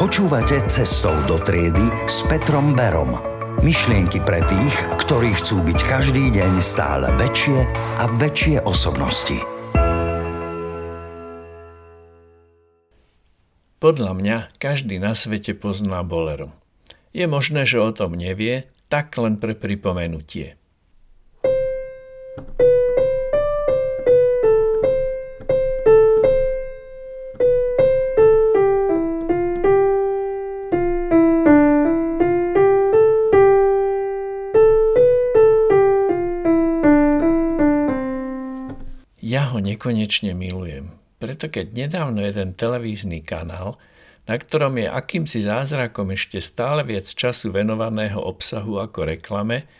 Počúvate Cestou do triedy s Petrom Berom. Myšlienky pre tých, ktorí chcú byť každý deň stále väčšie a väčšie osobnosti. Podľa mňa každý na svete pozná bolero. Je možné, že o tom nevie, tak len pre pripomenutie. Ja ho nekonečne milujem, preto keď nedávno jeden televízny kanál, na ktorom je akýmsi zázrakom ešte stále viac času venovaného obsahu ako reklame,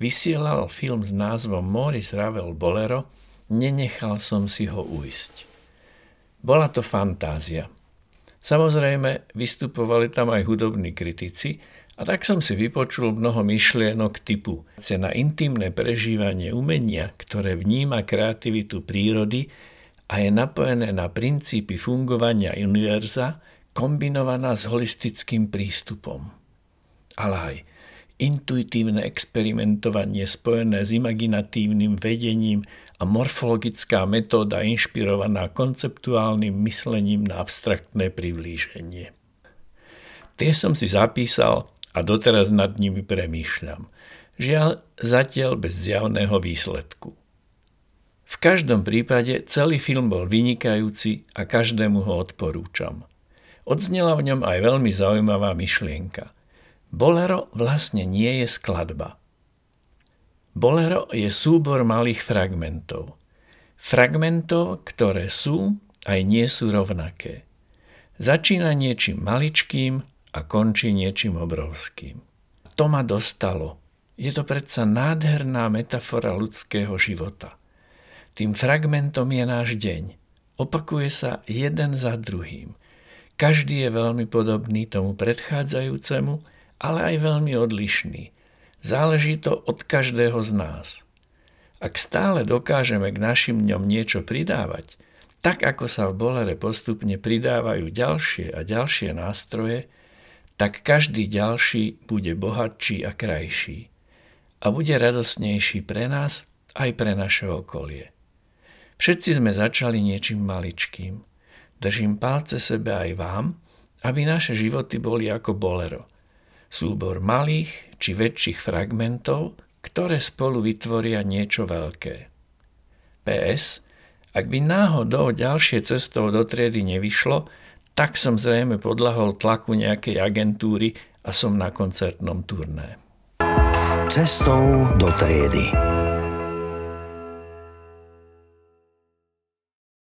vysielal film s názvom Morris Ravel Bolero, nenechal som si ho uísť. Bola to fantázia. Samozrejme, vystupovali tam aj hudobní kritici, a tak som si vypočul mnoho myšlienok typu na intimné prežívanie umenia, ktoré vníma kreativitu prírody a je napojené na princípy fungovania univerza, kombinovaná s holistickým prístupom. Ale aj intuitívne experimentovanie spojené s imaginatívnym vedením a morfologická metóda inšpirovaná konceptuálnym myslením na abstraktné priblíženie. Tie som si zapísal a doteraz nad nimi premýšľam. Žiaľ, zatiaľ bez zjavného výsledku. V každom prípade celý film bol vynikajúci a každému ho odporúčam. Odznela v ňom aj veľmi zaujímavá myšlienka. Bolero vlastne nie je skladba. Bolero je súbor malých fragmentov. Fragmentov, ktoré sú aj nie sú rovnaké. Začína niečím maličkým a končí niečím obrovským. To ma dostalo. Je to predsa nádherná metafora ľudského života. Tým fragmentom je náš deň. Opakuje sa jeden za druhým. Každý je veľmi podobný tomu predchádzajúcemu, ale aj veľmi odlišný. Záleží to od každého z nás. Ak stále dokážeme k našim dňom niečo pridávať, tak ako sa v bolere postupne pridávajú ďalšie a ďalšie nástroje, tak každý ďalší bude bohatší a krajší a bude radosnejší pre nás aj pre naše okolie. Všetci sme začali niečím maličkým. Držím palce sebe aj vám, aby naše životy boli ako bolero. Súbor malých či väčších fragmentov, ktoré spolu vytvoria niečo veľké. PS, ak by náhodou ďalšie cestou do triedy nevyšlo, tak som zrejme podľahol tlaku nejakej agentúry a som na koncertnom turné. Cestou do triedy.